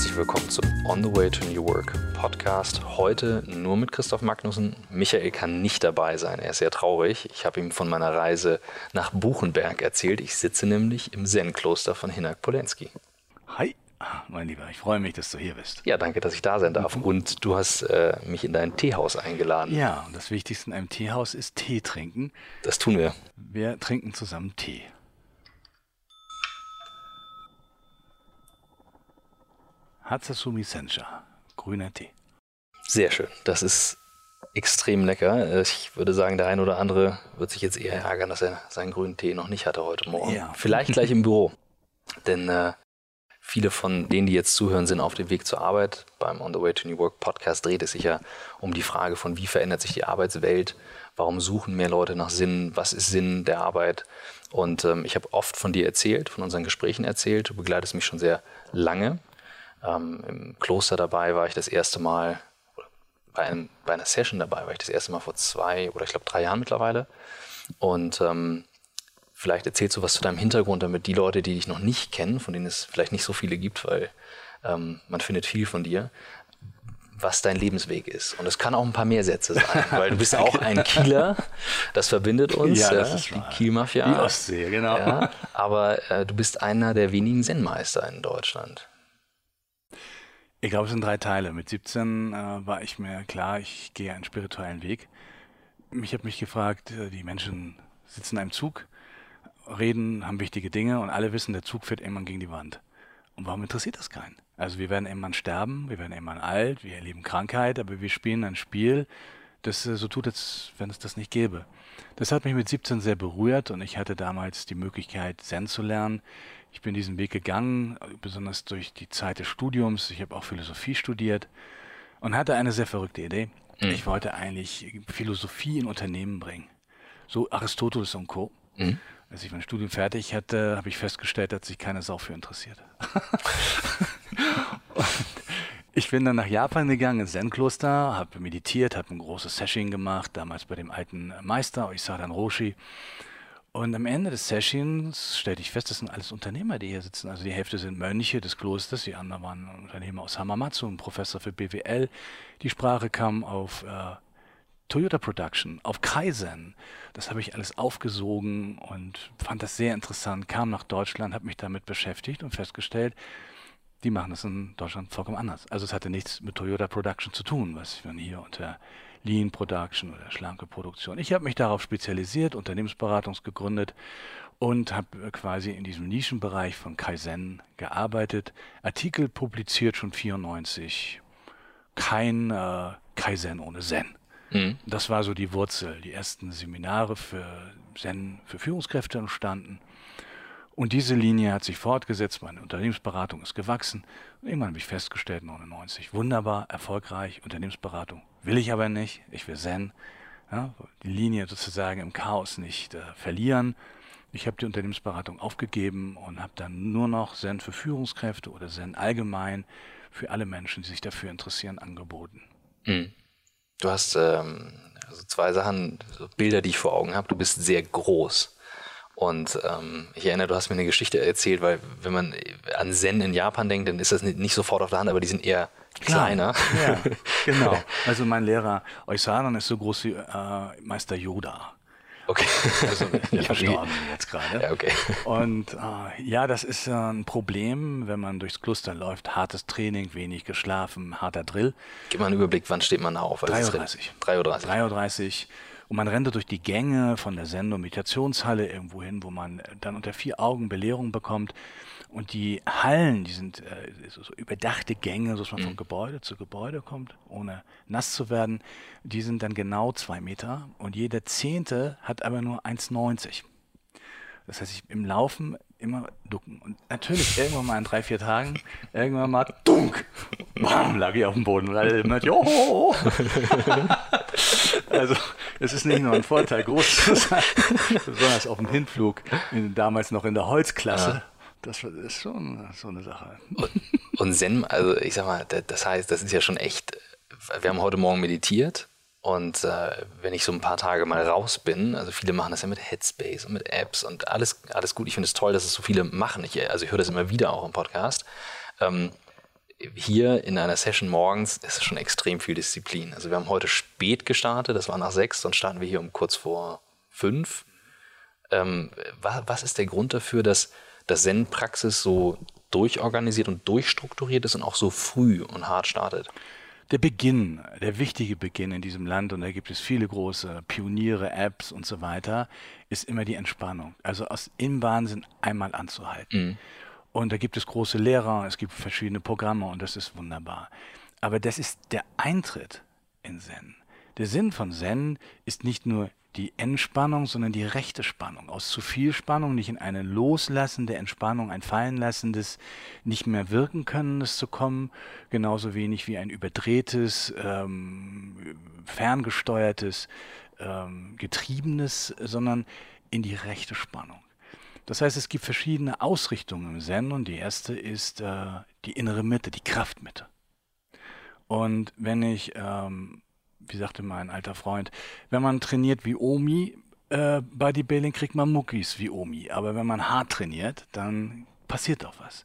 herzlich willkommen zum On the Way to New Work Podcast. Heute nur mit Christoph Magnussen. Michael kann nicht dabei sein, er ist sehr traurig. Ich habe ihm von meiner Reise nach Buchenberg erzählt. Ich sitze nämlich im Zen-Kloster von Hinak Polenski. Hi, mein Lieber, ich freue mich, dass du hier bist. Ja, danke, dass ich da sein darf. Und du hast äh, mich in dein Teehaus eingeladen. Ja, und das Wichtigste in einem Teehaus ist Tee trinken. Das tun wir. Wir trinken zusammen Tee. Hatsasumi Sencha, grüner Tee. Sehr schön. Das ist extrem lecker. Ich würde sagen, der eine oder andere wird sich jetzt eher ärgern, dass er seinen grünen Tee noch nicht hatte heute Morgen. Ja. Vielleicht gleich im Büro. Denn äh, viele von denen, die jetzt zuhören, sind auf dem Weg zur Arbeit. Beim On the Way to New Work Podcast dreht es sich ja um die Frage von, wie verändert sich die Arbeitswelt? Warum suchen mehr Leute nach Sinn? Was ist Sinn der Arbeit? Und ähm, ich habe oft von dir erzählt, von unseren Gesprächen erzählt. Du begleitest mich schon sehr lange ähm, Im Kloster dabei war ich das erste Mal, bei, einem, bei, einer Session dabei war ich das erste Mal vor zwei oder ich glaube drei Jahren mittlerweile. Und ähm, vielleicht erzählst du was zu deinem Hintergrund, damit die Leute, die dich noch nicht kennen, von denen es vielleicht nicht so viele gibt, weil ähm, man findet viel von dir, was dein Lebensweg ist. Und es kann auch ein paar mehr Sätze sein, weil du bist auch ein Kieler, das verbindet uns, ja, das ja, ist die Kielmafia. Die Ostsee, genau. Ja, aber äh, du bist einer der wenigen Zen-Meister in Deutschland. Ich glaube, es sind drei Teile. Mit 17 äh, war ich mir klar, ich gehe einen spirituellen Weg. Ich habe mich gefragt, äh, die Menschen sitzen in einem Zug, reden, haben wichtige Dinge und alle wissen, der Zug fährt irgendwann gegen die Wand. Und warum interessiert das keinen? Also wir werden irgendwann sterben, wir werden irgendwann alt, wir erleben Krankheit, aber wir spielen ein Spiel, das äh, so tut, als wenn es das nicht gäbe. Das hat mich mit 17 sehr berührt und ich hatte damals die Möglichkeit, Zen zu lernen. Ich bin diesen Weg gegangen, besonders durch die Zeit des Studiums. Ich habe auch Philosophie studiert und hatte eine sehr verrückte Idee. Mhm. Ich wollte eigentlich Philosophie in Unternehmen bringen. So Aristoteles und Co. Mhm. Als ich mein Studium fertig hatte, habe ich festgestellt, dass sich keine Sau für interessiert. ich bin dann nach Japan gegangen, ins Zen-Kloster, habe meditiert, habe ein großes Session gemacht, damals bei dem alten Meister, ich sah dann Roshi. Und am Ende des Sessions stellte ich fest, das sind alles Unternehmer, die hier sitzen. Also die Hälfte sind Mönche des Klosters, die anderen waren Unternehmer aus Hamamatsu, ein Professor für BWL. Die Sprache kam auf äh, Toyota Production, auf Kaizen. Das habe ich alles aufgesogen und fand das sehr interessant, kam nach Deutschland, habe mich damit beschäftigt und festgestellt, die machen das in Deutschland vollkommen anders. Also es hatte nichts mit Toyota Production zu tun, was man hier unter Lean Production oder schlanke Produktion. Ich habe mich darauf spezialisiert, Unternehmensberatungs gegründet und habe äh, quasi in diesem Nischenbereich von Kaizen gearbeitet, Artikel publiziert schon 94. Kein äh, Kaizen ohne Zen. Mhm. Das war so die Wurzel. Die ersten Seminare für Zen für Führungskräfte entstanden. Und diese Linie hat sich fortgesetzt, meine Unternehmensberatung ist gewachsen. irgendwann habe ich festgestellt, 99, wunderbar, erfolgreich, Unternehmensberatung. Will ich aber nicht, ich will Zen. Ja, die Linie sozusagen im Chaos nicht äh, verlieren. Ich habe die Unternehmensberatung aufgegeben und habe dann nur noch Zen für Führungskräfte oder Zen allgemein für alle Menschen, die sich dafür interessieren, angeboten. Mhm. Du hast ähm, also zwei Sachen, so Bilder, die ich vor Augen habe. Du bist sehr groß. Und ähm, ich erinnere, du hast mir eine Geschichte erzählt, weil wenn man an Zen in Japan denkt, dann ist das nicht, sofort auf der Hand, aber die sind eher kleiner. Ja, genau. Also mein Lehrer Oisaran ist so groß wie äh, Meister Yoda. Okay. Also der verstorben jetzt gerade. Ja, okay. Und äh, ja, das ist äh, ein Problem, wenn man durchs Kloster läuft. Hartes Training, wenig geschlafen, harter Drill. Gib mal einen Überblick, wann steht man auf? 3.30 Uhr. 3.30 Uhr. 3.30 Uhr. Und man rennt durch die Gänge von der Sendung Meditationshalle irgendwo hin, wo man dann unter vier Augen Belehrung bekommt. Und die Hallen, die sind äh, so, so überdachte Gänge, so dass man mhm. von Gebäude zu Gebäude kommt, ohne nass zu werden. Die sind dann genau zwei Meter und jeder Zehnte hat aber nur 1,90. Das heißt, ich im Laufen immer ducken. Und natürlich irgendwann mal in drei, vier Tagen, irgendwann mal dunk, bam, lag ich auf dem Boden. Weil immer, jo. also es ist nicht nur ein Vorteil, groß zu sein, besonders auf dem Hinflug, in, damals noch in der Holzklasse. Ja. Das ist schon so eine Sache. Und, und Zen, also ich sag mal, das heißt, das ist ja schon echt, wir haben heute Morgen meditiert und äh, wenn ich so ein paar Tage mal raus bin, also viele machen das ja mit Headspace und mit Apps und alles, alles gut. Ich finde es toll, dass es so viele machen. Ich, also ich höre das immer wieder auch im Podcast. Ähm, hier in einer Session morgens ist es schon extrem viel Disziplin. Also wir haben heute spät gestartet, das war nach sechs, dann starten wir hier um kurz vor fünf. Ähm, was, was, ist der Grund dafür, dass das Zen-Praxis so durchorganisiert und durchstrukturiert ist und auch so früh und hart startet? Der Beginn, der wichtige Beginn in diesem Land, und da gibt es viele große Pioniere, Apps und so weiter, ist immer die Entspannung. Also aus im Wahnsinn einmal anzuhalten. Mhm. Und da gibt es große Lehrer, es gibt verschiedene Programme und das ist wunderbar. Aber das ist der Eintritt in Zen. Der Sinn von Zen ist nicht nur die Entspannung, sondern die rechte Spannung. Aus zu viel Spannung nicht in eine loslassende Entspannung, ein fallenlassendes, nicht mehr wirken könnendes zu kommen, genauso wenig wie ein überdrehtes, ähm, ferngesteuertes, ähm, getriebenes, sondern in die rechte Spannung. Das heißt, es gibt verschiedene Ausrichtungen im Zen und die erste ist äh, die innere Mitte, die Kraftmitte. Und wenn ich ähm, wie sagte mein alter Freund, wenn man trainiert wie Omi, äh, Bodybuilding kriegt man Muckis wie Omi. Aber wenn man hart trainiert, dann passiert auch was.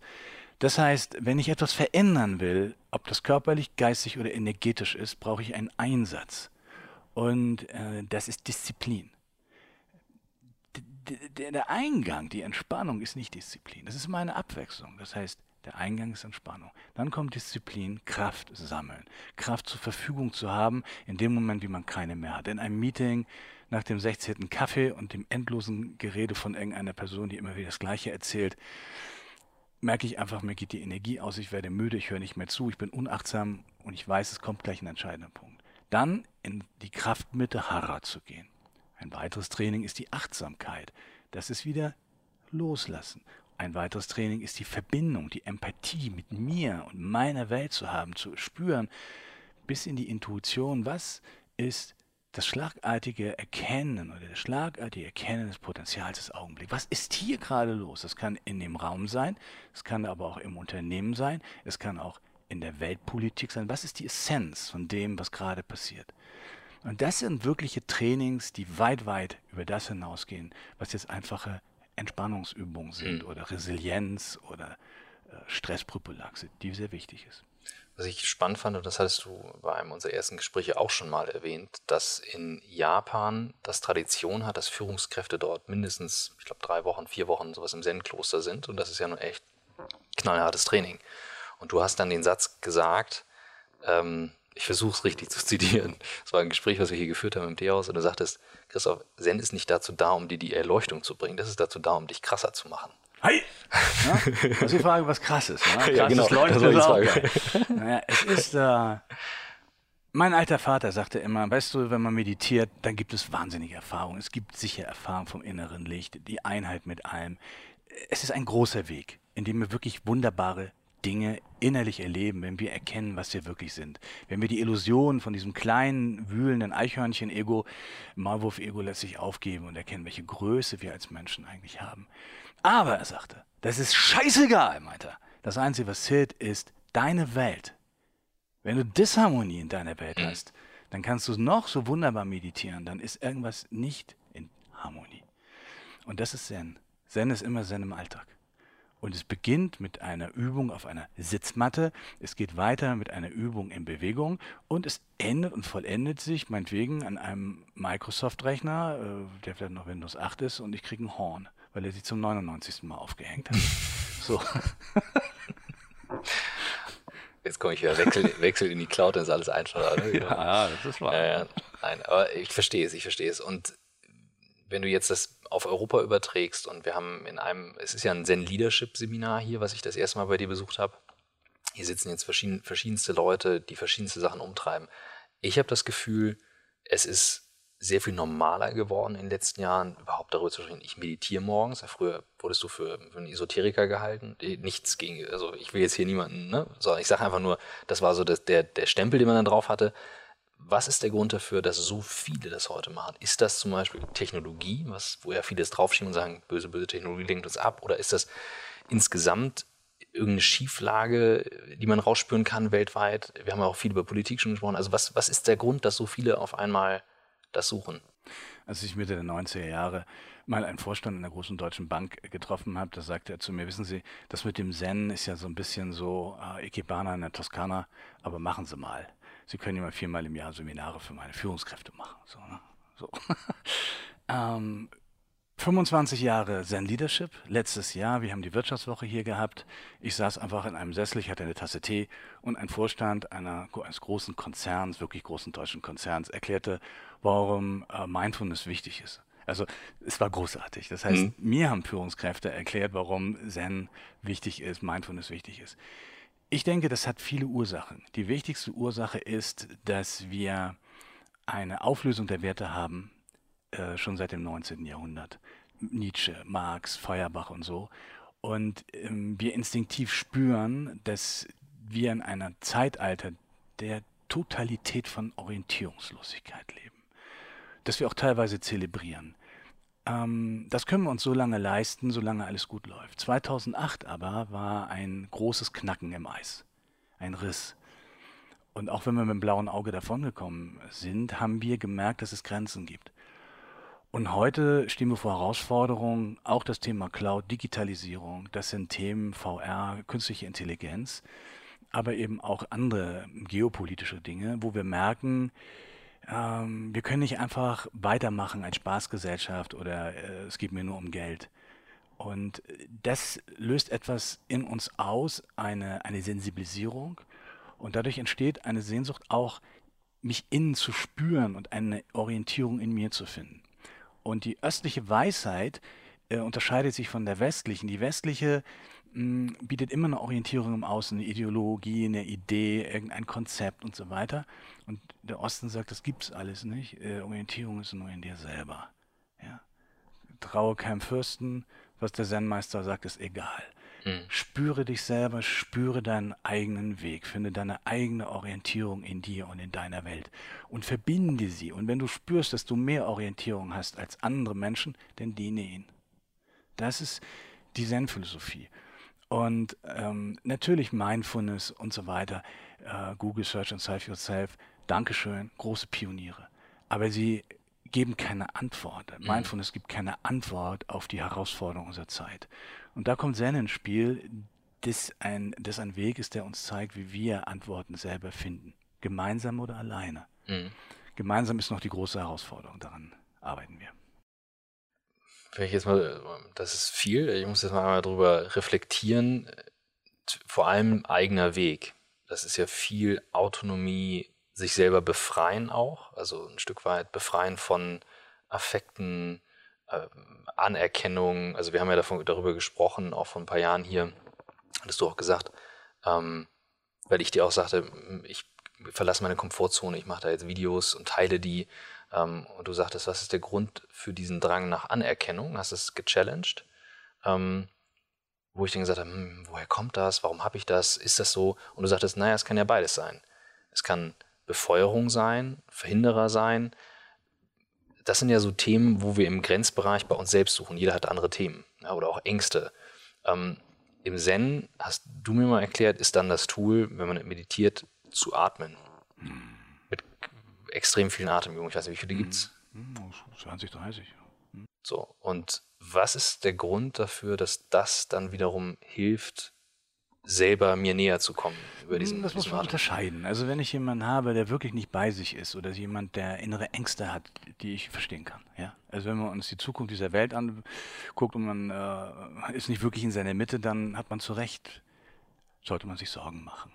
Das heißt, wenn ich etwas verändern will, ob das körperlich, geistig oder energetisch ist, brauche ich einen Einsatz. Und äh, das ist Disziplin. D der Eingang, die Entspannung ist nicht Disziplin. Das ist meine Abwechslung. Das heißt, der Eingang ist Entspannung. Dann kommt Disziplin, Kraft sammeln. Kraft zur Verfügung zu haben, in dem Moment, wie man keine mehr hat. In einem Meeting nach dem 16. Kaffee und dem endlosen Gerede von irgendeiner Person, die immer wieder das Gleiche erzählt, merke ich einfach, mir geht die Energie aus, ich werde müde, ich höre nicht mehr zu, ich bin unachtsam und ich weiß, es kommt gleich ein entscheidender Punkt. Dann in die Kraftmitte Hara zu gehen. Ein weiteres Training ist die Achtsamkeit. Das ist wieder Loslassen. Ein weiteres Training ist die Verbindung, die Empathie mit mir und meiner Welt zu haben, zu spüren, bis in die Intuition, was ist das schlagartige Erkennen oder das schlagartige Erkennen des Potenzials des Augenblicks. Was ist hier gerade los? Das kann in dem Raum sein, es kann aber auch im Unternehmen sein, es kann auch in der Weltpolitik sein. Was ist die Essenz von dem, was gerade passiert? Und das sind wirkliche Trainings, die weit, weit über das hinausgehen, was jetzt einfache Entspannungsübungen sind mhm. oder Resilienz oder äh, Stressprophylaxe, die sehr wichtig ist. Was ich spannend fand, und das hattest du bei einem unserer ersten Gespräche auch schon mal erwähnt, dass in Japan das Tradition hat, dass Führungskräfte dort mindestens, ich glaube, drei Wochen, vier Wochen sowas im Zen-Kloster sind. Und das ist ja nun echt knallhartes Training. Und du hast dann den Satz gesagt, ähm, ich versuche es richtig zu zitieren. Das war ein Gespräch, was wir hier geführt haben im Teehaus, und du sagtest, Christoph, Zen ist nicht dazu da, um dir die Erleuchtung zu bringen, das ist dazu da, um dich krasser zu machen. Hi! Ja, das ist die Frage, was krass ist. Ne? Krass ja, genau, ist Leuchten das war die Frage. Naja, es ist, äh, mein alter Vater sagte immer, weißt du, wenn man meditiert, dann gibt es wahnsinnige Erfahrungen. Es gibt sicher Erfahrungen vom inneren Licht, die Einheit mit allem. Es ist ein großer Weg, in dem wir wirklich wunderbare Dinge innerlich erleben, wenn wir erkennen, was wir wirklich sind. Wenn wir die Illusion von diesem kleinen, wühlenden Eichhörnchen-Ego, Maulwurf-Ego letztlich aufgeben und erkennen, welche Größe wir als Menschen eigentlich haben. Aber, er sagte, das ist scheißegal, meinte er. Das Einzige, was zählt, ist deine Welt. Wenn du Disharmonie in deiner Welt mhm. hast, dann kannst du noch so wunderbar meditieren, dann ist irgendwas nicht in Harmonie. Und das ist Zen. Zen ist immer Zen im Alltag. Und es beginnt mit einer Übung auf einer Sitzmatte, es geht weiter mit einer Übung in Bewegung und es endet und vollendet sich meinetwegen an einem Microsoft-Rechner, äh, der vielleicht noch Windows 8 ist, und ich kriege ein Horn, weil er sich zum 99. Mal aufgehängt hat. so. Jetzt komme ich wieder, wechsel, wechsel in die Cloud, dann ist alles einfacher. Ne? Ja, das ist wahr. Äh, nein, aber ich verstehe es, ich verstehe es. Und wenn du jetzt das auf Europa überträgst und wir haben in einem, es ist ja ein Zen Leadership Seminar hier, was ich das erste Mal bei dir besucht habe. Hier sitzen jetzt verschieden, verschiedenste Leute, die verschiedenste Sachen umtreiben. Ich habe das Gefühl, es ist sehr viel normaler geworden in den letzten Jahren, überhaupt darüber zu sprechen. Ich meditiere morgens. Früher wurdest du für, für einen Esoteriker gehalten. Nichts gegen, also ich will jetzt hier niemanden, ne? So, ich sage einfach nur, das war so das, der, der Stempel, den man dann drauf hatte. Was ist der Grund dafür, dass so viele das heute machen? Ist das zum Beispiel Technologie, was, wo ja vieles draufschieben und sagen, böse, böse Technologie lenkt uns ab? Oder ist das insgesamt irgendeine Schieflage, die man rausspüren kann weltweit? Wir haben ja auch viel über Politik schon gesprochen. Also was, was ist der Grund, dass so viele auf einmal das suchen? Als ich Mitte der 90er Jahre mal einen Vorstand einer großen deutschen Bank getroffen habe, da sagte er zu mir, wissen Sie, das mit dem Zen ist ja so ein bisschen so äh, Ikebana in der Toskana, aber machen Sie mal. Sie können mal viermal im Jahr Seminare für meine Führungskräfte machen. So, ne? so. ähm, 25 Jahre Zen Leadership, letztes Jahr, wir haben die Wirtschaftswoche hier gehabt. Ich saß einfach in einem Sessel, ich hatte eine Tasse Tee und ein Vorstand einer, eines großen Konzerns, wirklich großen deutschen Konzerns, erklärte, warum äh, Mindfulness wichtig ist. Also es war großartig. Das heißt, mhm. mir haben Führungskräfte erklärt, warum Zen wichtig ist, Mindfulness wichtig ist. Ich denke, das hat viele Ursachen. Die wichtigste Ursache ist, dass wir eine Auflösung der Werte haben, äh, schon seit dem 19. Jahrhundert. Nietzsche, Marx, Feuerbach und so. Und ähm, wir instinktiv spüren, dass wir in einem Zeitalter der Totalität von Orientierungslosigkeit leben. Dass wir auch teilweise zelebrieren. Ähm, das können wir uns so lange leisten, solange alles gut läuft. 2008 aber war ein großes Knacken im Eis. Ein Riss. Und auch wenn wir mit dem blauen Auge davongekommen sind, haben wir gemerkt, dass es Grenzen gibt. Und heute stehen wir vor Herausforderungen, auch das Thema Cloud, Digitalisierung, das sind Themen VR, künstliche Intelligenz, aber eben auch andere geopolitische Dinge, wo wir merken, ähm, wir können nicht einfach weitermachen als Spaßgesellschaft oder äh, es geht mir nur um Geld. Und das löst etwas in uns aus, eine, eine Sensibilisierung. Und dadurch entsteht eine Sehnsucht auch, mich innen zu spüren und eine Orientierung in mir zu finden. Und die östliche Weisheit äh, unterscheidet sich von der westlichen. Die westliche mh, hm, bietet immer eine Orientierung im Außen, eine Ideologie, eine Idee, irgendein Konzept und so weiter. Und der Osten sagt, das gibt es alles nicht. Äh, Orientierung ist nur in dir selber. Ja? Traue keinem Fürsten, was der Zen-Meister sagt, ist egal. Mhm. Spüre dich selber, spüre deinen eigenen Weg, finde deine eigene Orientierung in dir und in deiner Welt und verbinde sie. Und wenn du spürst, dass du mehr Orientierung hast als andere Menschen, dann diene ihnen. Das ist die Zen-Philosophie. Und ähm, natürlich Mindfulness und so weiter, äh, Google Search and Self Yourself, Dankeschön, große Pioniere. Aber sie geben keine Antwort. Mhm. Mindfulness gibt keine Antwort auf die Herausforderungen unserer Zeit. Und da kommt Zen ins Spiel, das ein, das ein Weg ist, der uns zeigt, wie wir Antworten selber finden. Gemeinsam oder alleine. Mhm. Gemeinsam ist noch die große Herausforderung, daran arbeiten wir. Wenn jetzt mal, das ist viel, ich muss jetzt mal drüber reflektieren, vor allem eigener Weg. Das ist ja viel Autonomie, sich selber befreien auch, also ein Stück weit befreien von Affekten, äh, Anerkennung, also wir haben ja davon, darüber gesprochen, auch vor ein paar Jahren hier, hattest du auch gesagt, ähm, weil ich dir auch sagte, ich verlasse meine Komfortzone, ich mache da jetzt Videos und teile die. Ähm, und du sagtest, was ist der Grund für diesen Drang nach Anerkennung? Hast es gechallenged? Ähm, wo ich dann gesagt habe, hm, woher kommt das? Warum habe ich das? Ist das so? Und du sagtest, naja, es kann ja beides sein. Es kann Befeuerung sein, Verhinderer sein, das sind ja so Themen, wo wir im Grenzbereich bei uns selbst suchen. Jeder hat andere Themen ja, oder auch Ängste. Ähm, Im Zen, hast du mir mal erklärt, ist dann das Tool, wenn man meditiert, zu atmen. Hm. Extrem vielen Atemübungen. Ich weiß nicht, wie viele gibt es? 20, 30. Hm. So, und was ist der Grund dafür, dass das dann wiederum hilft, selber mir näher zu kommen über diesen Das muss man Atem. unterscheiden. Also wenn ich jemanden habe, der wirklich nicht bei sich ist oder jemand, der innere Ängste hat, die ich verstehen kann. Ja? Also wenn man uns die Zukunft dieser Welt anguckt und man äh, ist nicht wirklich in seiner Mitte, dann hat man zu Recht, sollte man sich Sorgen machen.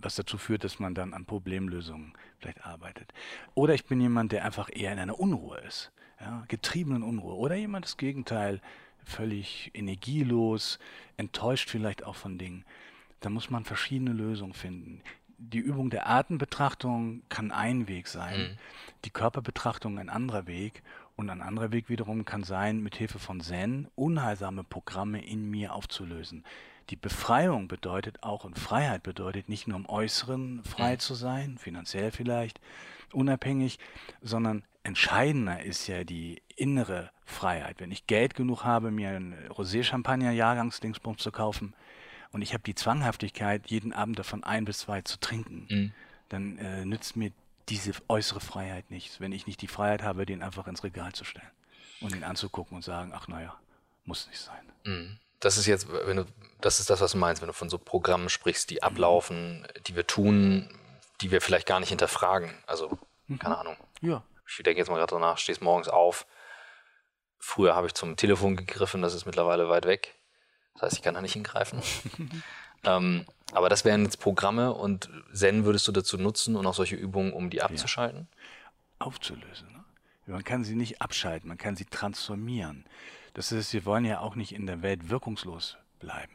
Was dazu führt, dass man dann an Problemlösungen vielleicht arbeitet. Oder ich bin jemand, der einfach eher in einer Unruhe ist. Ja? Getriebenen Unruhe. Oder jemand das Gegenteil, völlig energielos, enttäuscht vielleicht auch von Dingen. Da muss man verschiedene Lösungen finden. Die Übung der Atembetrachtung kann ein Weg sein, mhm. die Körperbetrachtung ein anderer Weg und ein anderer Weg wiederum kann sein, mit Hilfe von Zen unheilsame Programme in mir aufzulösen. Die Befreiung bedeutet auch und Freiheit bedeutet nicht nur im Äußeren frei mhm. zu sein, finanziell vielleicht, unabhängig, sondern entscheidender ist ja die innere Freiheit. Wenn ich Geld genug habe, mir einen Rosé-Champagner-Jahrgangsdingsbums zu kaufen, und ich habe die Zwanghaftigkeit, jeden Abend davon ein bis zwei zu trinken, mhm. dann äh, nützt mir diese äußere Freiheit nicht, wenn ich nicht die Freiheit habe, den einfach ins Regal zu stellen und ihn anzugucken und sagen, ach naja, muss nicht sein. Mhm. Das ist jetzt, wenn du, das ist das, was du meinst, wenn du von so Programmen sprichst, die ablaufen, die wir tun, die wir vielleicht gar nicht hinterfragen. Also, mhm. keine Ahnung. Ja. Ich denke jetzt mal gerade danach, stehst morgens auf. Früher habe ich zum Telefon gegriffen, das ist mittlerweile weit weg. Das heißt, ich kann da nicht hingreifen. ähm, aber das wären jetzt Programme und Zen würdest du dazu nutzen und auch solche Übungen, um die abzuschalten? Ja. Aufzulösen. Ne? Man kann sie nicht abschalten, man kann sie transformieren. Das ist, wir wollen ja auch nicht in der Welt wirkungslos bleiben.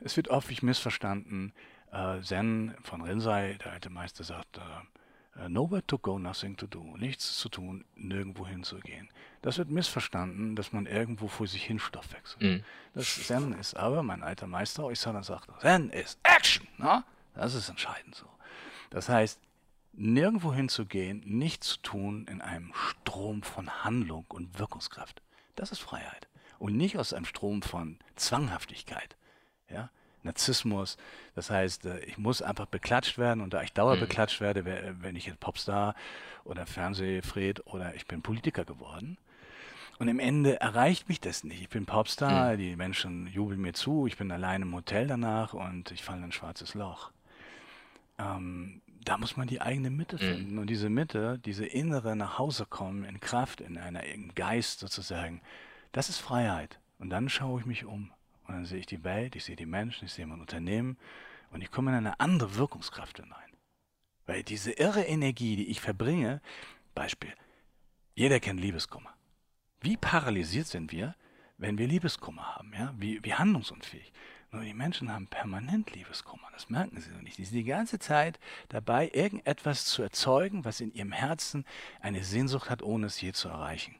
Es wird oft missverstanden. Äh, Zen von Rinzai, der alte Meister, sagt, äh, nowhere to go, nothing to do. Nichts zu tun, nirgendwo hinzugehen. Das wird missverstanden, dass man irgendwo vor sich hin Stoff wechselt. Mhm. Das Zen ist aber, mein alter Meister Oisada sagt, Zen ist Action. Na? Das ist entscheidend so. Das heißt, nirgendwo hinzugehen, nichts zu tun in einem Strom von Handlung und Wirkungskraft. Das ist Freiheit. Und nicht aus einem Strom von Zwanghaftigkeit. Ja? Narzissmus. Das heißt, äh, ich muss einfach beklatscht werden und da ich dauerbeklatscht mhm. werde, wenn ich jetzt Popstar oder Fernsehfred oder ich bin Politiker geworden. Und im Ende erreicht mich das nicht. Ich bin Popstar, mhm. die Menschen jubeln mir zu, ich bin allein im Hotel danach und ich falle in ein schwarzes Loch. Ähm, da muss man die eigene Mitte mhm. finden. Mhm. Und diese Mitte, diese innere nach Hause kommen in Kraft, in einer in Geist sozusagen, das ist Freiheit. Und dann schaue ich mich um. Und dann sehe ich die Welt, ich sehe die Menschen, ich sehe mein Unternehmen und ich komme in eine andere Wirkungskraft hinein. Weil diese irre Energie, die ich verbringe, Beispiel, jeder kennt Liebeskummer. Wie paralysiert sind wir, wenn wir Liebeskummer haben? Ja? Wie, wie handlungsunfähig. Nur die Menschen haben permanent Liebeskummer, das merken sie noch nicht. Die sind die ganze Zeit dabei, irgendetwas zu erzeugen, was in ihrem Herzen eine Sehnsucht hat, ohne es je zu erreichen.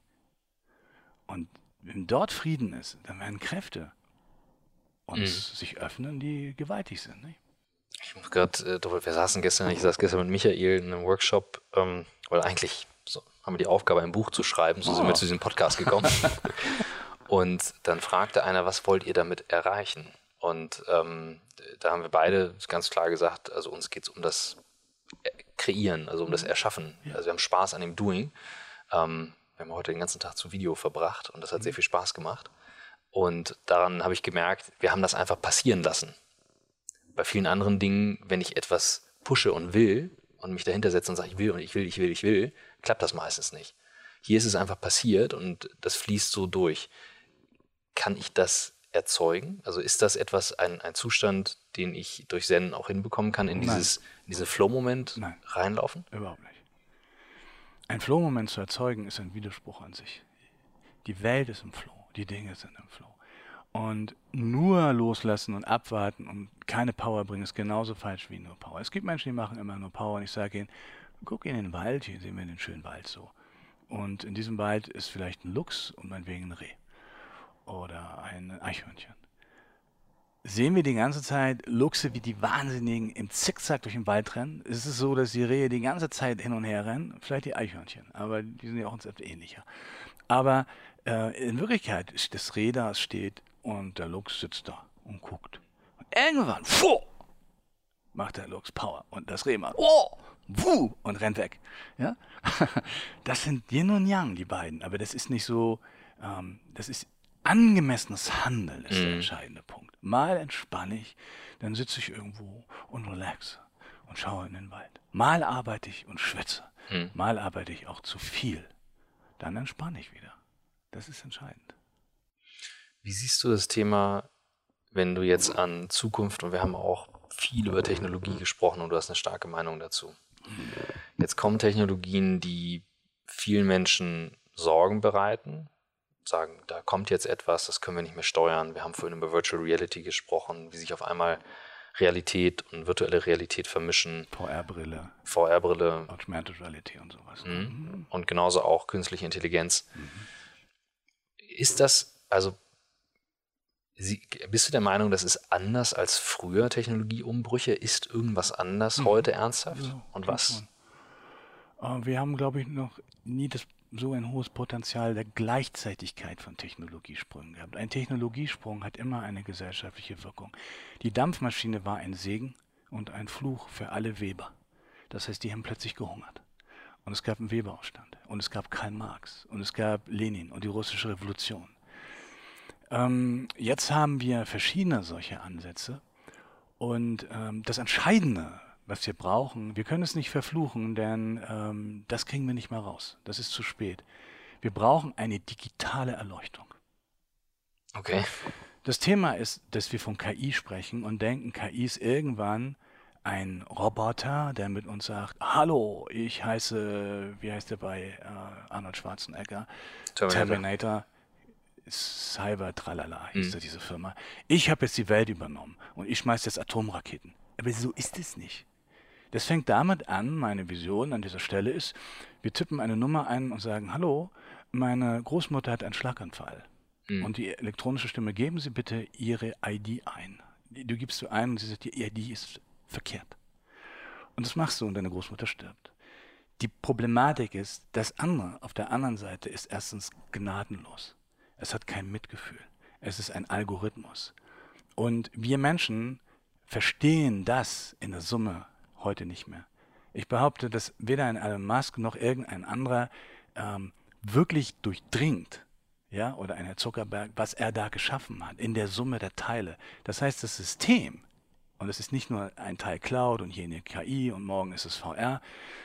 Und wenn dort Frieden ist, dann werden Kräfte uns mhm. sich öffnen, die gewaltig sind. Nicht? Ich muss gerade, äh, wir saßen gestern, ich saß gestern mit Michael in einem Workshop, ähm, weil eigentlich so, haben wir die Aufgabe, ein Buch zu schreiben, so oh. sind wir oh. zu diesem Podcast gekommen. Und dann fragte einer, was wollt ihr damit erreichen? Und ähm, da haben wir beide ganz klar gesagt, also uns geht es um das Kreieren, also um das mhm. Erschaffen. Also wir haben Spaß an dem Doing. Ähm, wir haben heute den ganzen Tag zu Video verbracht und das hat sehr mhm. viel Spaß gemacht. Und daran habe ich gemerkt, wir haben das einfach passieren lassen. Bei vielen anderen Dingen, wenn ich etwas pushe und will und mich dahinter setze und sage, ich will und ich will, ich will, ich will, klappt das meistens nicht. Hier ist es einfach passiert und das fließt so durch. Kann ich das erzeugen? Also ist das etwas, ein, ein Zustand, den ich durch Zen auch hinbekommen kann, in, dieses, in diesen Flow-Moment reinlaufen? Überhaupt nicht. Ein Flow-Moment zu erzeugen, ist ein Widerspruch an sich. Die Welt ist im Flow, die Dinge sind im Flow. Und nur loslassen und abwarten und keine Power bringen, ist genauso falsch wie nur Power. Es gibt Menschen, die machen immer nur Power und ich sage ihnen, guck in den Wald, hier sehen wir den schönen Wald so. Und in diesem Wald ist vielleicht ein Luchs und meinetwegen ein Reh oder ein Eichhörnchen. Sehen wir die ganze Zeit Luchse wie die Wahnsinnigen im Zickzack durch den Wald rennen? Ist es so, dass die Rehe die ganze Zeit hin und her rennen? Vielleicht die Eichhörnchen, aber die sind ja auch uns ähnlicher. Aber äh, in Wirklichkeit ist das Reh da, steht und der Luchs sitzt da und guckt. Und irgendwann, fuh, macht der Luchs Power und das Reh macht, oh, wuh, und rennt weg. Ja? Das sind Yin und Yang, die beiden, aber das ist nicht so, ähm, das ist angemessenes Handeln ist der mhm. entscheidende Punkt. Mal entspanne ich, dann sitze ich irgendwo und relaxe und schaue in den Wald. Mal arbeite ich und schwitze. Mhm. Mal arbeite ich auch zu viel. Dann entspanne ich wieder. Das ist entscheidend. Wie siehst du das Thema, wenn du jetzt an Zukunft, und wir haben auch viel über Technologie gesprochen und du hast eine starke Meinung dazu. Jetzt kommen Technologien, die vielen Menschen Sorgen bereiten, sagen, da kommt jetzt etwas, das können wir nicht mehr steuern. Wir haben vorhin über Virtual Reality gesprochen, wie sich auf einmal Realität und virtuelle Realität vermischen. VR-Brille. VR-Brille. Augmented Reality und sowas. Mhm. mhm. Und genauso auch künstliche Intelligenz. Mhm. Ist das, also, bist du der Meinung, das ist anders als früher Technologieumbrüche? Ist irgendwas anders mhm. heute ernsthaft? Ja, und was? Äh, wir haben, glaube ich, noch nie das so ein hohes Potenzial der Gleichzeitigkeit von Technologiesprüngen gehabt. Ein Technologiesprung hat immer eine gesellschaftliche Wirkung. Die Dampfmaschine war ein Segen und ein Fluch für alle Weber. Das heißt, die haben plötzlich gehungert. Und es gab einen Weberaufstand. Und es gab Karl Marx. Und es gab Lenin und die russische Revolution. Ähm, jetzt haben wir verschiedene solche Ansätze. Und ähm, das Entscheidende, was wir brauchen, wir können es nicht verfluchen, denn ähm, das kriegen wir nicht mehr raus. Das ist zu spät. Wir brauchen eine digitale Erleuchtung. Okay. Das Thema ist, dass wir von KI sprechen und denken, KI ist irgendwann ein Roboter, der mit uns sagt, hallo, ich heiße, wie heißt der bei äh, Arnold Schwarzenegger? Terminator. Terminator. Cyber Tralala hieß mhm. diese Firma. Ich habe jetzt die Welt übernommen und ich schmeiße jetzt Atomraketen. Aber so ist es nicht. Das fängt damit an, meine Vision an dieser Stelle ist, wir tippen eine Nummer ein und sagen, hallo, meine Großmutter hat einen Schlaganfall. Mhm. Und die elektronische Stimme, geben Sie bitte Ihre ID ein. Du gibst du ein und sie sagt, die ID ist verkehrt. Und das machst du und deine Großmutter stirbt. Die Problematik ist, das andere auf der anderen Seite ist erstens gnadenlos. Es hat kein Mitgefühl. Es ist ein Algorithmus. Und wir Menschen verstehen das in der Summe heute nicht mehr. Ich behaupte, dass weder ein Elon Musk noch irgendein anderer ähm, wirklich durchdringt, ja, oder ein Herr Zuckerberg, was er da geschaffen hat, in der Summe der Teile. Das heißt, das System, und es ist nicht nur ein Teil Cloud und hier eine KI und morgen ist es VR,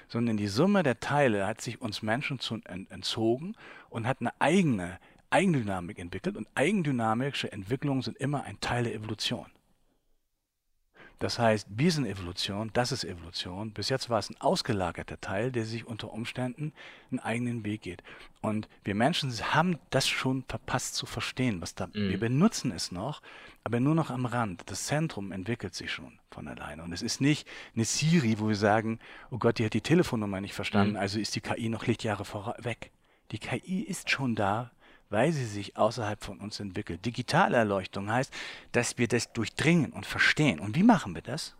sondern die Summe der Teile hat sich uns Menschen zu, entzogen und hat eine eigene Eigendynamik entwickelt und eigendynamische Entwicklungen sind immer ein Teil der Evolution. Das heißt, wir sind Evolution, das ist Evolution. Bis jetzt war es ein ausgelagerter Teil, der sich unter Umständen einen eigenen Weg geht. Und wir Menschen haben das schon verpasst zu verstehen, was da. Mhm. Wir benutzen es noch, aber nur noch am Rand. Das Zentrum entwickelt sich schon von alleine. Und es ist nicht eine Siri, wo wir sagen, oh Gott, die hat die Telefonnummer nicht verstanden, mhm. also ist die KI noch Lichtjahre vorweg. Die KI ist schon da, weil sie sich außerhalb von uns entwickelt. Digitale Erleuchtung heißt, dass wir das durchdringen und verstehen. Und wie machen wir das?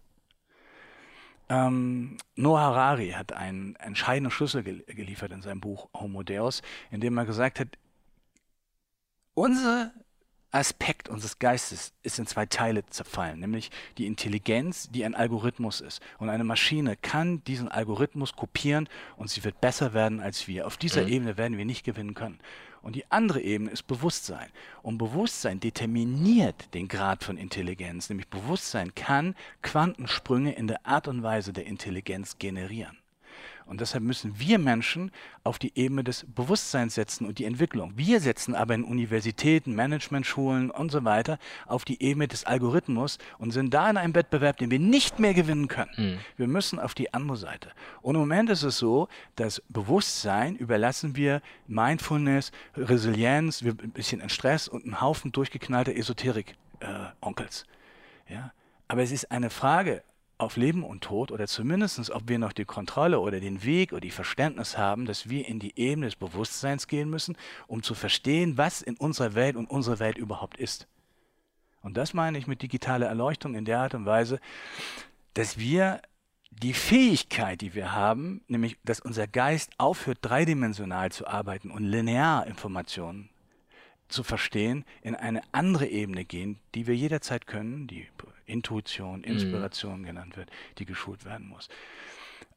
Ähm, Noah Harari hat einen entscheidenden Schlüssel gel geliefert in seinem Buch Homo Deus, in dem er gesagt hat, unser Aspekt unseres Geistes ist in zwei Teile zerfallen, nämlich die Intelligenz, die ein Algorithmus ist. Und eine Maschine kann diesen Algorithmus kopieren und sie wird besser werden als wir. Auf dieser mhm. Ebene werden wir nicht gewinnen können. Und die andere Ebene ist Bewusstsein. Und Bewusstsein determiniert den Grad von Intelligenz, nämlich Bewusstsein kann Quantensprünge in der Art und Weise der Intelligenz generieren. Und deshalb müssen wir Menschen auf die Ebene des Bewusstseins setzen und die Entwicklung. Wir setzen aber in Universitäten, Managementschulen und so weiter auf die Ebene des Algorithmus und sind da in einem Wettbewerb, den wir nicht mehr gewinnen können. Mhm. Wir müssen auf die andere Seite. Und im Moment ist es so, dass Bewusstsein überlassen wir Mindfulness, Resilienz, wir ein bisschen in Stress und einen Haufen durchgeknallter Esoterik-Onkels. Äh, ja? Aber es ist eine Frage auf Leben und Tod oder zumindest, ob wir noch die Kontrolle oder den Weg oder die Verständnis haben, dass wir in die Ebene des Bewusstseins gehen müssen, um zu verstehen, was in unserer Welt und unsere Welt überhaupt ist. Und das meine ich mit digitaler Erleuchtung in der Art und Weise, dass wir die Fähigkeit, die wir haben, nämlich dass unser Geist aufhört, dreidimensional zu arbeiten und linear Informationen zu verstehen, in eine andere Ebene gehen, die wir jederzeit können, die Intuition, mhm. Inspiration mhm. genannt wird, die geschult werden muss.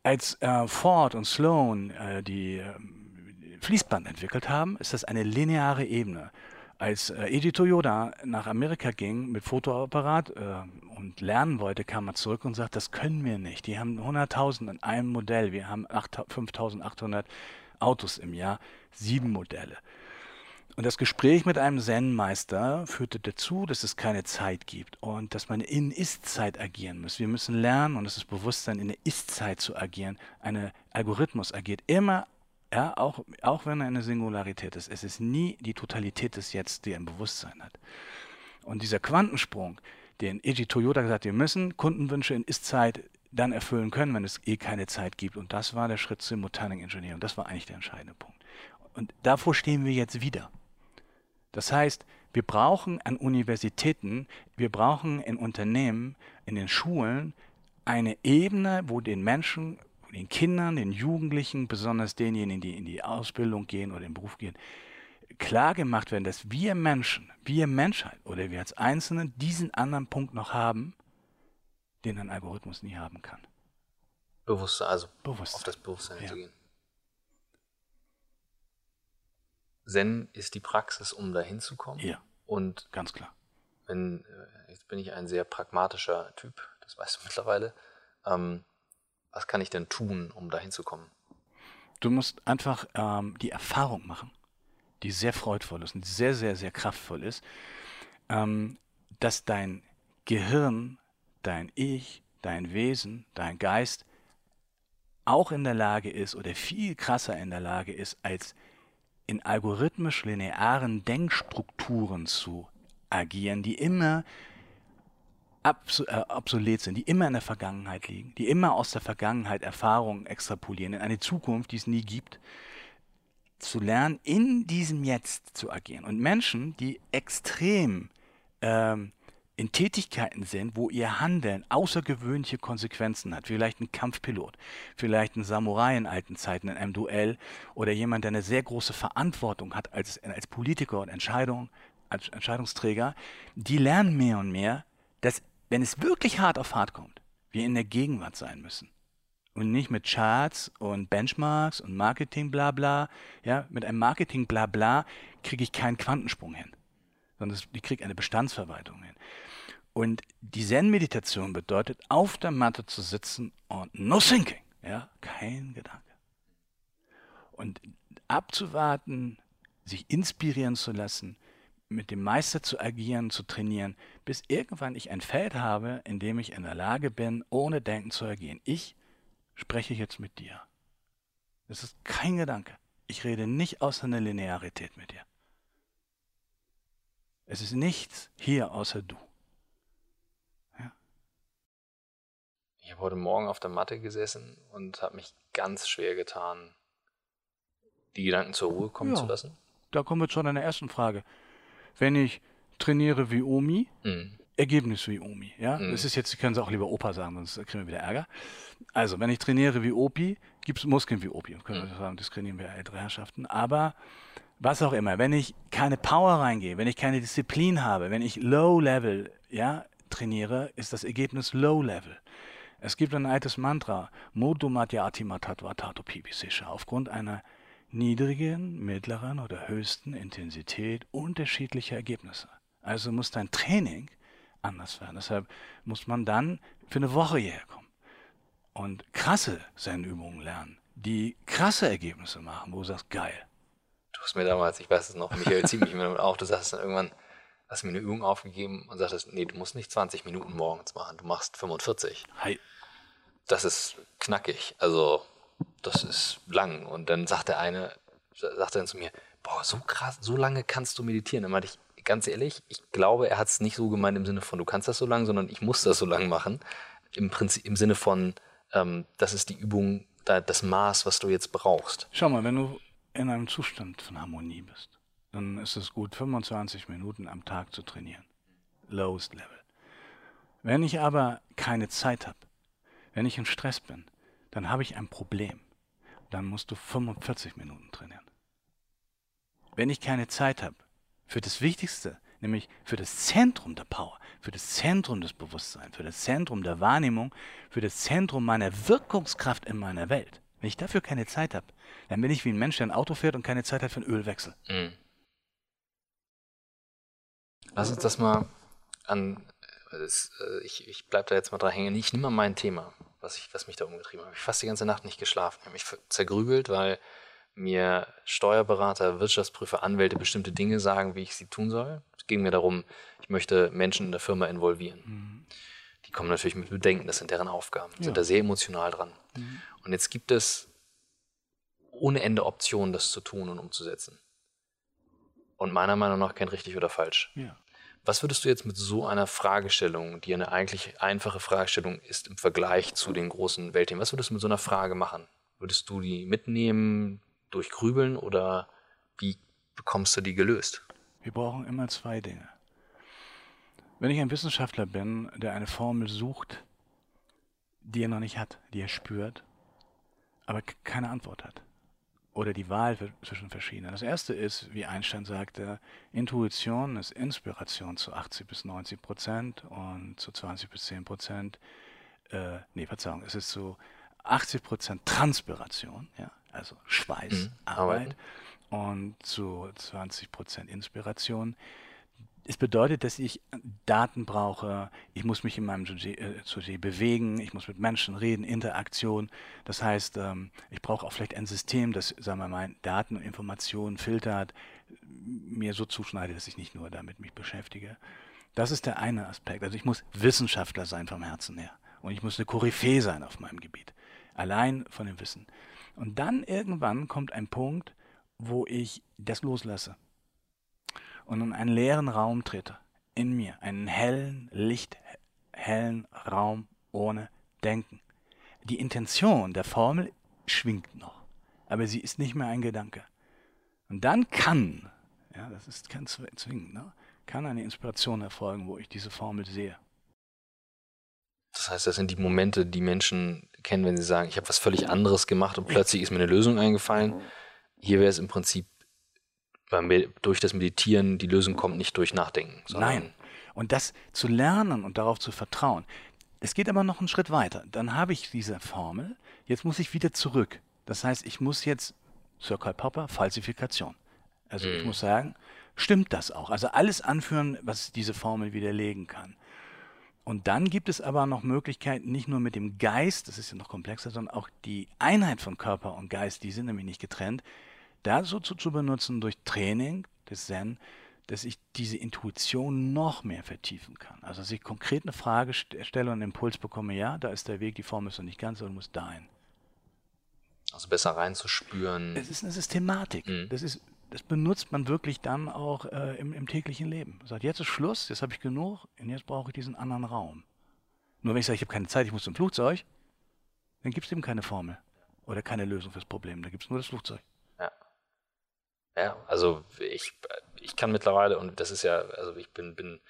Als äh, Ford und Sloan äh, die äh, Fließband entwickelt haben, ist das eine lineare Ebene. Als äh, Eiji Toyoda nach Amerika ging mit Fotoapparat äh, und lernen wollte, kam er zurück und sagt, das können wir nicht. Die haben 100.000 in einem Modell, wir haben 5.800 Autos im Jahr, sieben Modelle. Und das Gespräch mit einem Zen-Meister führte dazu, dass es keine Zeit gibt und dass man in Ist-Zeit agieren muss. Wir müssen lernen, und es ist Bewusstsein, in der Ist-Zeit zu agieren. Ein Algorithmus agiert immer, ja, auch, auch wenn er eine Singularität ist. Es ist nie die Totalität des Jetzt, die ein Bewusstsein hat. Und dieser Quantensprung, den Eiji Toyota gesagt hat, wir müssen Kundenwünsche in Ist-Zeit dann erfüllen können, wenn es eh keine Zeit gibt. Und das war der Schritt zum Simultaning Engineering. Das war eigentlich der entscheidende Punkt. Und davor stehen wir jetzt wieder. Das heißt, wir brauchen an Universitäten, wir brauchen in Unternehmen, in den Schulen eine Ebene, wo den Menschen, den Kindern, den Jugendlichen, besonders denjenigen, die in die Ausbildung gehen oder in den Beruf gehen, klar gemacht werden, dass wir Menschen, wir Menschheit oder wir als Einzelne diesen anderen Punkt noch haben, den ein Algorithmus nie haben kann. Bewusstsein, also Bewusstsein. auf das Bewusstsein ja. zu gehen. Zen ist die Praxis, um dahin zu kommen. Ja. Und ganz klar. Wenn, äh, jetzt bin ich ein sehr pragmatischer Typ, das weißt du mittlerweile. Ähm, was kann ich denn tun, um dahin zu kommen? Du musst einfach ähm, die Erfahrung machen, die sehr freudvoll ist und sehr, sehr, sehr kraftvoll ist, ähm, dass dein Gehirn, dein Ich, dein Wesen, dein Geist auch in der Lage ist oder viel krasser in der Lage ist, als in algorithmisch linearen Denkstrukturen zu agieren, die immer äh, obsolet sind, die immer in der Vergangenheit liegen, die immer aus der Vergangenheit Erfahrungen extrapolieren in eine Zukunft, die es nie gibt, zu lernen, in diesem Jetzt zu agieren. Und Menschen, die extrem ähm, in Tätigkeiten sind, wo ihr Handeln außergewöhnliche Konsequenzen hat. Vielleicht ein Kampfpilot, vielleicht ein Samurai in alten Zeiten in einem Duell oder jemand, der eine sehr große Verantwortung hat als, als Politiker und Entscheidung, als Entscheidungsträger, die lernen mehr und mehr, dass, wenn es wirklich hart auf hart kommt, wir in der Gegenwart sein müssen. Und nicht mit Charts und Benchmarks und Marketing bla bla. Ja, mit einem Marketing bla bla kriege ich keinen Quantensprung hin sondern ich kriege eine Bestandsverwaltung hin. Und die Zen-Meditation bedeutet, auf der Matte zu sitzen und no thinking, ja, kein Gedanke. Und abzuwarten, sich inspirieren zu lassen, mit dem Meister zu agieren, zu trainieren, bis irgendwann ich ein Feld habe, in dem ich in der Lage bin, ohne Denken zu agieren. Ich spreche jetzt mit dir. Es ist kein Gedanke. Ich rede nicht aus einer Linearität mit dir. Es ist nichts hier außer du. Ich habe heute Morgen auf der Matte gesessen und habe mich ganz schwer getan, die Gedanken zur Ruhe kommen ja, zu lassen. Da kommen wir zu deiner ersten Frage. Wenn ich trainiere wie Omi, mhm. Ergebnis wie Omi, ja, mhm. das ist jetzt, können Sie auch lieber Opa sagen, sonst kriegen wir wieder Ärger. Also, wenn ich trainiere wie Opi, gibt es Muskeln wie Opi, können mhm. wir sagen, diskriminieren wir ältere Herrschaften, aber was auch immer, wenn ich keine Power reingehe, wenn ich keine Disziplin habe, wenn ich Low Level, ja, trainiere, ist das Ergebnis Low Level. Es gibt ein altes Mantra, aufgrund einer niedrigen, mittleren oder höchsten Intensität unterschiedlicher Ergebnisse. Also muss dein Training anders werden. Deshalb muss man dann für eine Woche hierher kommen und krasse Zen-Übungen lernen, die krasse Ergebnisse machen, wo du sagst, geil. Du hast mir damals, ich weiß es noch, Michael zieht mich immer damit auf, du sagst dann irgendwann, hast mir eine Übung aufgegeben und sagtest, nee, du musst nicht 20 Minuten morgens machen, du machst 45. Hi das ist knackig. Also, das ist lang. Und dann sagt der eine, sagt dann zu mir, boah, so krass, so lange kannst du meditieren. Dann meinte ich, ganz ehrlich, ich glaube, er hat es nicht so gemeint im Sinne von, du kannst das so lang, sondern ich muss das so lang machen. Im Prinzip, im Sinne von, ähm, das ist die Übung, das Maß, was du jetzt brauchst. Schau mal, wenn du in einem Zustand von Harmonie bist, dann ist es gut, 25 Minuten am Tag zu trainieren. Lowest Level. Wenn ich aber keine Zeit habe, wenn ich in Stress bin, dann habe ich ein Problem. Dann musst du 45 Minuten trainieren. Wenn ich keine Zeit habe für das Wichtigste, nämlich für das Zentrum der Power, für das Zentrum des Bewusstseins, für das Zentrum der Wahrnehmung, für das Zentrum meiner Wirkungskraft in meiner Welt, wenn ich dafür keine Zeit habe, dann bin ich wie ein Mensch, der ein Auto fährt und keine Zeit hat für einen Ölwechsel. Mhm. Lass uns das mal an das, äh, ich, ich bleibe da jetzt mal dran hängen. Ich nehme mal mein Thema, was, ich, was mich da umgetrieben hat. Ich habe fast die ganze Nacht nicht geschlafen. Ich habe mich zergrübelt, weil mir Steuerberater, Wirtschaftsprüfer, Anwälte bestimmte Dinge sagen, wie ich sie tun soll. Es ging mir darum, ich möchte Menschen in der Firma involvieren. Mhm. Die kommen natürlich mit Bedenken, das sind deren Aufgaben, ja. sind da sehr emotional dran. Mhm. Und jetzt gibt es ohne Ende Optionen, das zu tun und umzusetzen. Und meiner Meinung nach kein richtig oder falsch. Ja. Was würdest du jetzt mit so einer Fragestellung, die eine eigentlich einfache Fragestellung ist im Vergleich zu den großen Weltthemen, was würdest du mit so einer Frage machen? Würdest du die mitnehmen, durchgrübeln oder wie bekommst du die gelöst? Wir brauchen immer zwei Dinge. Wenn ich ein Wissenschaftler bin, der eine Formel sucht, die er noch nicht hat, die er spürt, aber keine Antwort hat, oder die Wahl zwischen verschiedenen. Das erste ist, wie Einstein sagte, Intuition ist Inspiration zu 80 bis 90 Prozent und zu 20 bis 10 Prozent, äh, nee, Verzeihung, es ist zu 80 Prozent Transpiration, ja, also Schweiß, mhm, Arbeit, und zu 20% Inspiration. Es bedeutet, dass ich Daten brauche, ich muss mich in meinem Sujet, äh, bewegen, ich muss mit Menschen reden, Interaktion. Das heißt, ähm, ich brauche auch vielleicht ein System, das, sagen wir mal, Daten und Informationen filtert, mir so zuschneidet, dass ich nicht nur damit mich beschäftige. Das ist der eine Aspekt. Also ich muss Wissenschaftler sein vom Herzen her. Und ich muss eine Koryphäe sein auf meinem Gebiet. Allein von dem Wissen. Und dann irgendwann kommt ein Punkt, wo ich das loslasse und in einen leeren Raum trete, in mir, einen hellen, lichthellen Raum ohne Denken. Die Intention der Formel schwingt noch, aber sie ist nicht mehr ein Gedanke. Und dann kann, ja, das ist kein Zwingen, ne, kann eine Inspiration erfolgen, wo ich diese Formel sehe. Das heißt, das sind die Momente, die Menschen kennen, wenn sie sagen, ich habe was völlig anderes gemacht und plötzlich ist mir eine Lösung eingefallen. Hier wäre es im Prinzip durch das Meditieren, die Lösung kommt nicht durch Nachdenken. Nein. Und das zu lernen und darauf zu vertrauen. Es geht aber noch einen Schritt weiter. Dann habe ich diese Formel, jetzt muss ich wieder zurück. Das heißt, ich muss jetzt, Sir Karl Popper, Falsifikation. Also mhm. ich muss sagen, stimmt das auch? Also alles anführen, was diese Formel widerlegen kann. Und dann gibt es aber noch Möglichkeiten, nicht nur mit dem Geist, das ist ja noch komplexer, sondern auch die Einheit von Körper und Geist, die sind nämlich nicht getrennt, dazu zu benutzen durch Training des Zen, dass ich diese Intuition noch mehr vertiefen kann. Also dass ich konkret eine Frage stelle und einen Impuls bekomme, ja, da ist der Weg, die Form ist noch nicht ganz, aber du musst dahin. Also besser reinzuspüren. Es ist eine Systematik. Mhm. Das ist das benutzt man wirklich dann auch äh, im, im, täglichen Leben. Man sagt, jetzt ist Schluss, jetzt habe ich genug und jetzt brauche ich diesen anderen Raum. Nur wenn ich sage, ich habe keine Zeit, ich muss zum Flugzeug, dann gibt es eben keine Formel oder keine Lösung fürs Problem. Da gibt es nur das Flugzeug. Ja. Also ich, ich kann mittlerweile, und das ist ja, also ich bin, bin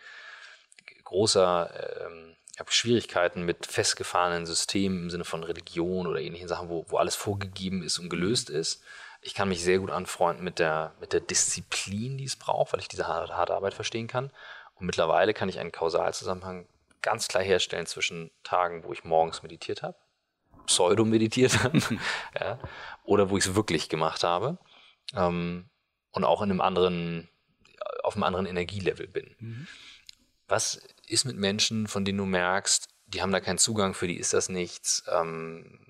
großer, ähm, ich habe Schwierigkeiten mit festgefahrenen Systemen im Sinne von Religion oder ähnlichen Sachen, wo, wo alles vorgegeben ist und gelöst ist ich kann mich sehr gut anfreunden mit der, mit der Disziplin, die es braucht, weil ich diese harte, harte Arbeit verstehen kann. Und mittlerweile kann ich einen Kausalzusammenhang ganz klar herstellen zwischen Tagen, wo ich morgens meditiert habe, pseudo-meditiert habe, ja, oder wo ich es wirklich gemacht habe ähm, und auch in einem anderen, auf einem anderen Energielevel bin. Mhm. Was ist mit Menschen, von denen du merkst, die haben da keinen Zugang, für die ist das nichts, ähm,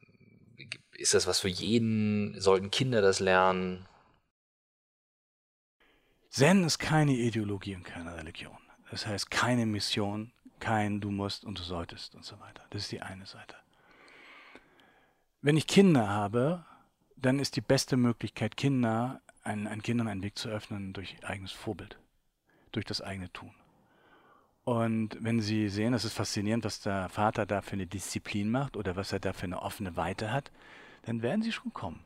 ist das was für jeden? Sollten Kinder das lernen? Zen ist keine Ideologie und keine Religion. Das heißt keine Mission, kein du musst und du solltest und so weiter. Das ist die eine Seite. Wenn ich Kinder habe, dann ist die beste Möglichkeit, Kinder, ein, ein Kindern einen Weg zu öffnen durch eigenes Vorbild, durch das eigene Tun. Und wenn Sie sehen, es ist faszinierend, was der Vater da für eine Disziplin macht oder was er da für eine offene Weite hat, dann werden sie schon kommen.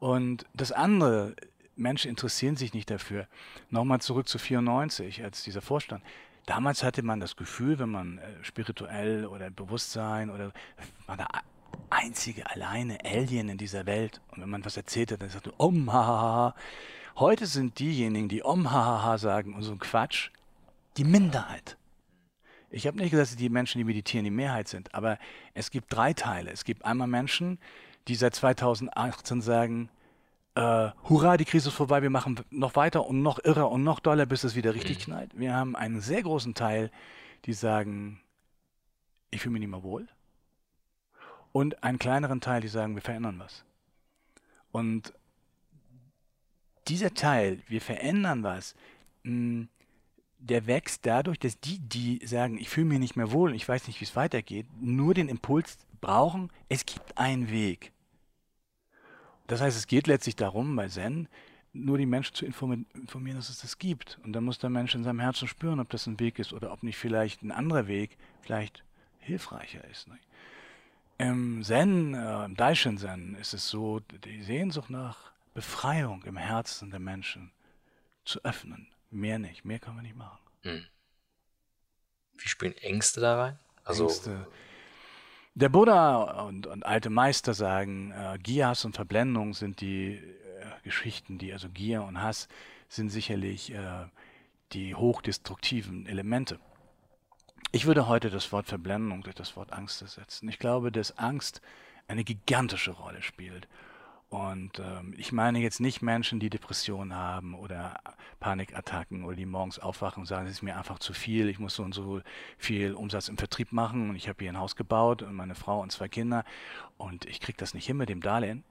Und das andere, Menschen interessieren sich nicht dafür. Nochmal zurück zu 94, als dieser Vorstand. Damals hatte man das Gefühl, wenn man äh, spirituell oder Bewusstsein oder war der einzige alleine Alien in dieser Welt. Und wenn man was erzählt hat, dann sagte Om ha Heute sind diejenigen, die Om ha sagen und so ein Quatsch, die Minderheit. Ich habe nicht gesagt, dass die Menschen, die meditieren, die Mehrheit sind, aber es gibt drei Teile. Es gibt einmal Menschen, die seit 2018 sagen, äh, hurra, die Krise ist vorbei, wir machen noch weiter und noch irrer und noch doller, bis es wieder richtig mhm. knallt. Wir haben einen sehr großen Teil, die sagen, ich fühle mich nicht mehr wohl. Und einen kleineren Teil, die sagen, wir verändern was. Und dieser Teil, wir verändern was, mh, hm, der wächst dadurch, dass die, die sagen, ich fühle mich nicht mehr wohl ich weiß nicht, wie es weitergeht, nur den Impuls brauchen, es gibt einen Weg. Das heißt, es geht letztlich darum, bei Zen nur die Menschen zu informieren, dass es das gibt. Und dann muss der Mensch in seinem Herzen spüren, ob das ein Weg ist oder ob nicht vielleicht ein anderer Weg vielleicht hilfreicher ist. Ne? Im Zen, äh, im Daishin Zen ist es so, die Sehnsucht nach Befreiung im Herzen der Menschen zu öffnen. Mehr nicht, mehr kann man nicht machen. Hm. Wie spielen Ängste da rein? Also Ängste. Der Buddha und, und alte Meister sagen, äh, Gier, Hass und Verblendung sind die äh, Geschichten, die also Gier und Hass sind sicherlich äh, die hochdestruktiven Elemente. Ich würde heute das Wort Verblendung durch das Wort Angst ersetzen. Ich glaube, dass Angst eine gigantische Rolle spielt Und ähm, ich meine jetzt nicht Menschen, die Depressionen haben oder Panikattacken oder die morgens aufwachen und sagen, es ist mir einfach zu viel, ich muss so und so viel Umsatz im Vertrieb machen und ich habe hier ein Haus gebaut und meine Frau und zwei Kinder und ich kriege das nicht hin mit dem Darlehen.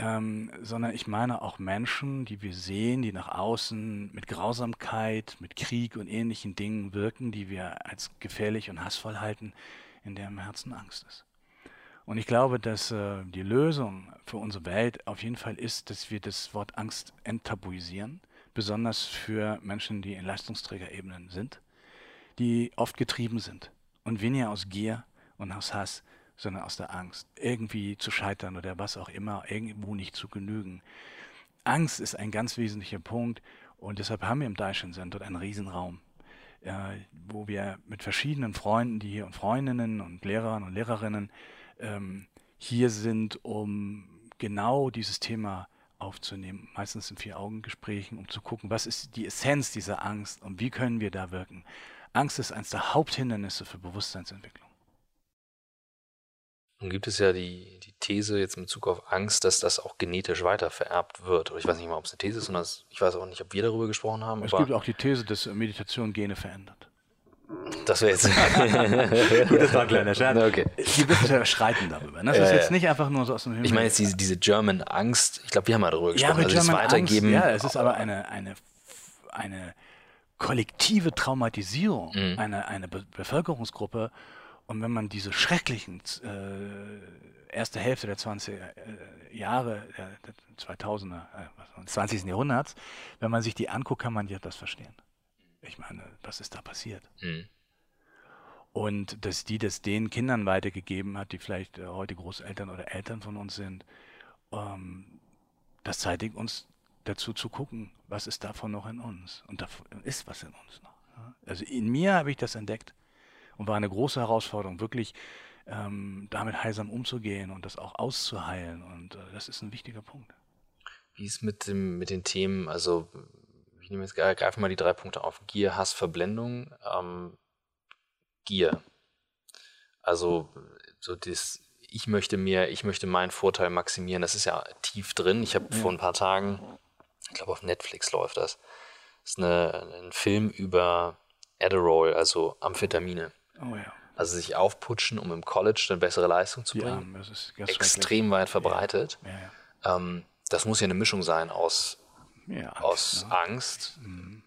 Ähm, sondern ich meine auch Menschen, die wir sehen, die nach außen mit Grausamkeit, mit Krieg und ähnlichen Dingen wirken, die wir als gefährlich und hassvoll halten, in deren Herzen Angst ist. Und ich glaube, dass äh, die Lösung für unsere Welt auf jeden Fall ist, dass wir das Wort Angst enttabuisieren, besonders für Menschen, die in Leistungsträgerebenen sind, die oft getrieben sind und weniger aus Gier und aus Hass, sondern aus der Angst, irgendwie zu scheitern oder was auch immer, irgendwo nicht zu genügen. Angst ist ein ganz wesentlicher Punkt und deshalb haben wir im Daishin Center einen Riesenraum, äh, wo wir mit verschiedenen Freunden, die hier und Freundinnen und Lehrern und Lehrerinnen ähm, hier sind, um genau dieses Thema aufzunehmen, meistens in Vier-Augen-Gesprächen, um zu gucken, was ist die Essenz dieser Angst und wie können wir da wirken. Angst ist eines der Haupthindernisse für Bewusstseinsentwicklung. Nun gibt es ja die, die These jetzt in Bezug auf Angst, dass das auch genetisch weiter vererbt wird. Oder ich weiß nicht mal, ob es eine These ist, sondern ich weiß auch nicht, ob wir darüber gesprochen haben. Es gibt auch die These, dass Meditation Gene verändert. Das wäre jetzt. Gut, das war ein kleiner Scherz. Okay. Die Wissenschaftler schreiten darüber. Ne? Das ja, ist jetzt nicht einfach nur so aus dem Himmel. Ich meine jetzt diese, diese German Angst, ich glaube, wir haben mal darüber gesprochen, ja, also German das Weitergeben. Angst, ja, es ist aber eine, eine, eine kollektive Traumatisierung mhm. einer eine Be Bevölkerungsgruppe. Und wenn man diese schrecklichen äh, erste Hälfte der 20er äh, Jahre, der, der 2000er, äh, 20. Jahrhunderts, wenn man sich die anguckt, kann man ja das verstehen. Ich meine, was ist da passiert? Mhm. Und dass die das den Kindern weitergegeben hat, die vielleicht äh, heute Großeltern oder Eltern von uns sind, ähm, das zeitigt uns dazu zu gucken, was ist davon noch in uns. Und da ist was in uns noch. Also in mir habe ich das entdeckt und war eine große Herausforderung, wirklich ähm, damit heilsam umzugehen und das auch auszuheilen. Und äh, das ist ein wichtiger Punkt. Wie ist mit, dem, mit den Themen, also ich nehme jetzt, greife mal die drei Punkte auf. Gier, Hass, Verblendung. Ähm, Gier. Also so das, ich möchte mir, ich möchte meinen Vorteil maximieren, das ist ja tief drin. Ich habe ja. vor ein paar Tagen, ich glaube auf Netflix läuft das, das ist eine, ein Film über Adderall, also Amphetamine. Oh ja. Also sich aufputschen, um im College eine bessere Leistung zu bringen. Ja, Extrem weit verbreitet. Ja. Ähm, das muss ja eine Mischung sein aus ja, aus ja. Angst. Mhm.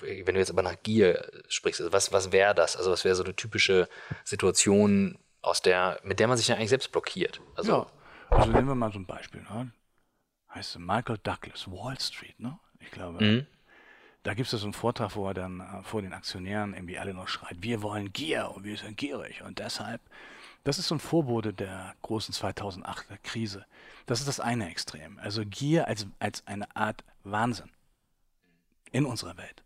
Wenn du jetzt aber nach Gier sprichst, also was, was wäre das? Also was wäre so eine typische Situation, aus der, mit der man sich ja eigentlich selbst blockiert? Also, ja, also nehmen wir mal so ein Beispiel. Ne? Heißt Michael Douglas, Wall Street, ne? Ich glaube. Mhm. Da gibt es so einen Vortrag, wo er dann äh, vor den Aktionären irgendwie alle noch schreit, wir wollen Gier und wir sind gierig und deshalb das ist so ein Vorbote der großen 2008er Krise. Das ist das eine Extrem. Also Gier als, als eine Art Wahnsinn in unserer Welt.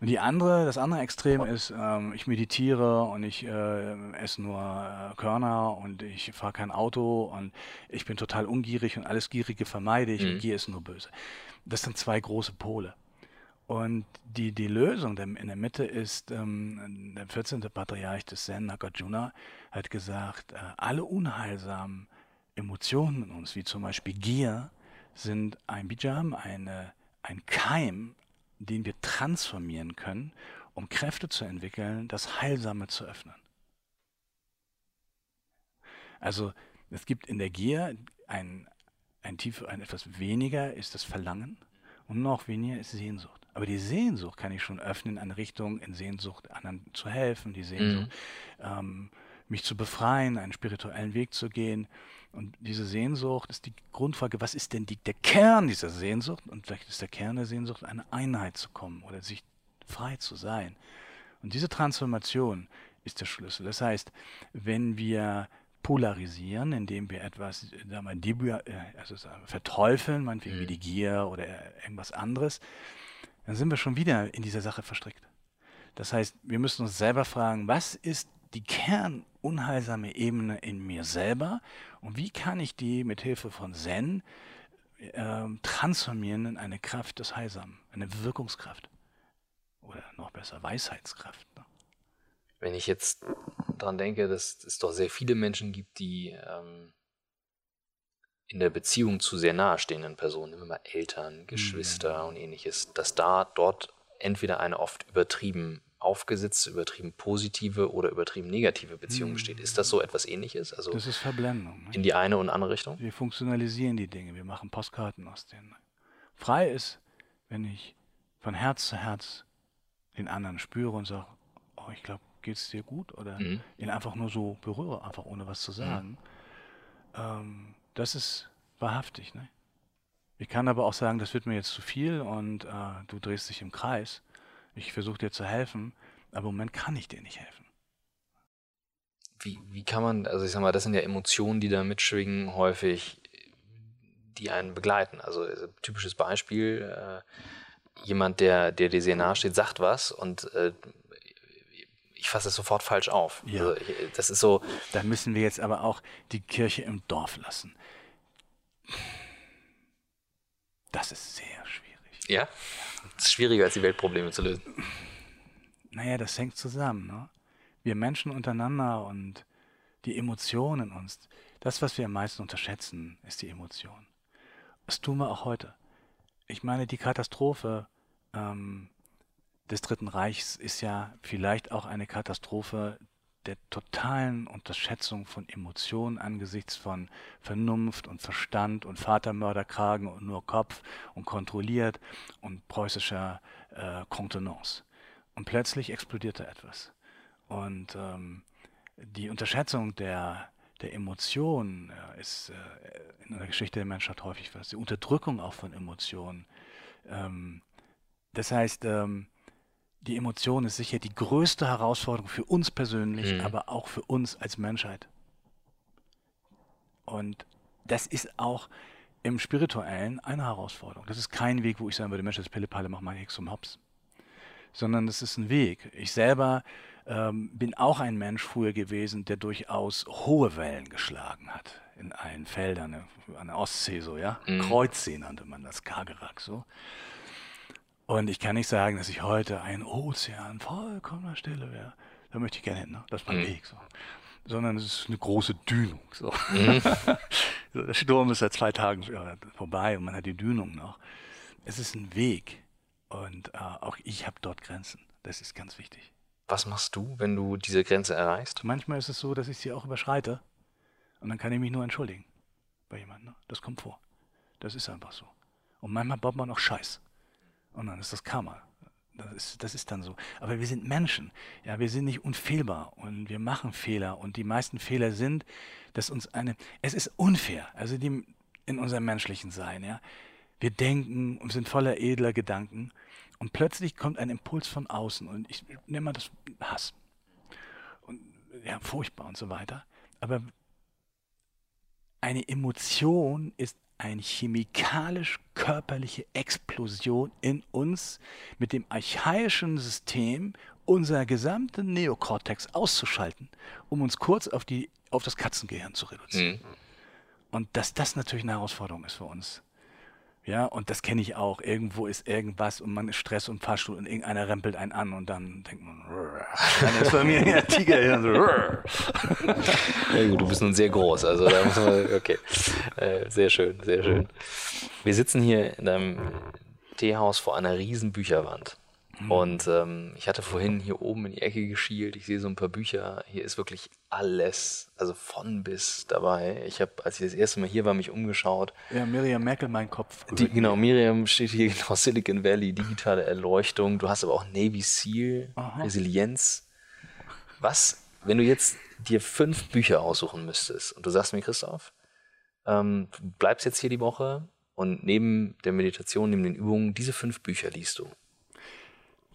Und die andere, das andere Extrem ist, ähm, ich meditiere und ich äh, esse nur äh, Körner und ich fahre kein Auto und ich bin total ungierig und alles Gierige vermeide ich mhm. und Gier ist nur böse. Das sind zwei große Pole. Und die, die Lösung in der Mitte ist, ähm, der 14. Patriarch des Zen, Nagarjuna, hat gesagt, äh, alle unheilsamen Emotionen in uns, wie zum Beispiel Gier, sind ein Bijam, eine, ein Keim, den wir transformieren können, um Kräfte zu entwickeln, das Heilsame zu öffnen. Also es gibt in der Gier ein, ein tiefer, ein etwas weniger ist das Verlangen und noch weniger ist Sehnsucht. Aber die Sehnsucht kann ich schon öffnen in eine Richtung, in Sehnsucht anderen zu helfen, die Sehnsucht, mhm. ähm, mich zu befreien, einen spirituellen Weg zu gehen. Und diese Sehnsucht ist die Grundfrage, was ist denn die, der Kern dieser Sehnsucht? Und vielleicht ist der Kern der Sehnsucht, eine Einheit zu kommen oder sich frei zu sein. Und diese Transformation ist der Schlüssel. Das heißt, wenn wir polarisieren, indem wir etwas sagen wir, äh, also verteufeln, meinetwegen mhm. wie die Gier oder irgendwas anderes, dann sind wir schon wieder in dieser Sache verstrickt. Das heißt, wir müssen uns selber fragen, was ist die kernunheilsame Ebene in mir selber und wie kann ich die mit Hilfe von Zen äh, transformieren in eine Kraft des Heilsamen, eine Wirkungskraft oder noch besser Weisheitskraft. Ne? Wenn ich jetzt daran denke, dass es doch sehr viele Menschen gibt, die ähm, in der Beziehung zu sehr nahestehenden Personen, nehmen wir mal Eltern, Geschwister mhm. und ähnliches, dass da dort entweder eine oft übertrieben aufgesetzte, übertrieben positive oder übertrieben negative Beziehung mhm. besteht. Ist das so etwas ähnliches? Also das ist Verblendung. Ne? In die eine und andere Richtung? Wir funktionalisieren die Dinge, wir machen Postkarten aus denen. Frei ist, wenn ich von Herz zu Herz den anderen spüre und sage, oh, ich glaube, geht es dir gut? Oder mhm. ihn einfach nur so berühre, einfach ohne was zu sagen. Mhm. Ähm, das ist wahrhaftig. Ne? Ich kann aber auch sagen, das wird mir jetzt zu viel und äh, du drehst dich im Kreis. Ich versuche dir zu helfen, aber im Moment kann ich dir nicht helfen. Wie, wie kann man, also ich sag mal, das sind ja Emotionen, die da mitschwingen, häufig, die einen begleiten. Also, also typisches Beispiel, äh, jemand, der, der dir sehr nahe steht, sagt was und äh, ich fasse es sofort falsch auf. Ja. Also ich, das ist so. Da müssen wir jetzt aber auch die Kirche im Dorf lassen. Das ist sehr schwierig. Ja? Das ist schwieriger, als die Weltprobleme zu lösen. Naja, das hängt zusammen. Ne? Wir Menschen untereinander und die Emotionen in uns, das, was wir am meisten unterschätzen, ist die Emotion. Das tun wir auch heute. Ich meine, die Katastrophe ähm, des Dritten Reichs ist ja vielleicht auch eine Katastrophe der totalen Unterschätzung von Emotionen angesichts von Vernunft und Verstand und Vatermörderkragen und nur Kopf und kontrolliert und preußischer äh, Kontenance. Und plötzlich explodierte etwas. Und ähm, die Unterschätzung der, der Emotionen äh, ist äh, in der Geschichte der Menschheit häufig was. Die Unterdrückung auch von Emotionen. Ähm, das heißt, ähm, die Emotion ist sicher die größte Herausforderung für uns persönlich, mhm. aber auch für uns als Menschheit. Und das ist auch im Spirituellen eine Herausforderung. Das ist kein Weg, wo ich sagen würde, Mensch, das Pille-Palle, mach mal Hex zum Hops. Sondern das ist ein Weg. Ich selber ähm, bin auch ein Mensch früher gewesen, der durchaus hohe Wellen geschlagen hat in allen Feldern, an der Ostsee so, ja. Mhm. Kreuzsee nannte man das, Skagerrak so. Und ich kann nicht sagen, dass ich heute ein Ozean vollkommener Stille wäre. Da möchte ich gerne hin, ne? das ist mein mhm. Weg. So. Sondern es ist eine große Dünung. So. Mhm. Der Sturm ist seit zwei Tagen vorbei und man hat die Dünung noch. Es ist ein Weg und äh, auch ich habe dort Grenzen. Das ist ganz wichtig. Was machst du, wenn du diese Grenze erreichst? Manchmal ist es so, dass ich sie auch überschreite und dann kann ich mich nur entschuldigen bei jemandem. Ne? Das kommt vor. Das ist einfach so. Und manchmal baut man auch Scheiß. Und dann ist das Karma. Das ist, das ist dann so. Aber wir sind Menschen. Ja, wir sind nicht unfehlbar und wir machen Fehler. Und die meisten Fehler sind, dass uns eine, es ist unfair. Also die, in unserem menschlichen Sein, ja. Wir denken und sind voller edler Gedanken. Und plötzlich kommt ein Impuls von außen. Und ich nenne mal das Hass. Und ja, furchtbar und so weiter. Aber eine Emotion ist eine chemikalisch-körperliche Explosion in uns mit dem archaischen System unser gesamten Neokortex auszuschalten, um uns kurz auf, die, auf das Katzengehirn zu reduzieren. Mhm. Und dass das natürlich eine Herausforderung ist für uns. Ja, und das kenne ich auch. Irgendwo ist irgendwas und man ist Stress und Fahrstuhl und irgendeiner rempelt einen an und dann denkt man, dann ist bei mir der Tiger so. ja gut, du bist nun sehr groß, also da muss man, okay. Äh, sehr schön, sehr schön. Wir sitzen hier in einem Teehaus vor einer riesen Bücherwand. Mhm. Und ähm, ich hatte vorhin hier oben in die Ecke geschielt. Ich sehe so ein paar Bücher. Hier ist wirklich alles, also von bis dabei. Ich habe, als ich das erste Mal hier war, mich umgeschaut. Ja, Miriam Merkel, mein Kopf. Die, genau, Miriam steht hier genau Silicon Valley, digitale Erleuchtung. Du hast aber auch Navy SEAL, Aha. Resilienz. Was, wenn du jetzt dir fünf Bücher aussuchen müsstest und du sagst mir, Christoph, ähm, du bleibst jetzt hier die Woche und neben der Meditation, neben den Übungen, diese fünf Bücher liest du.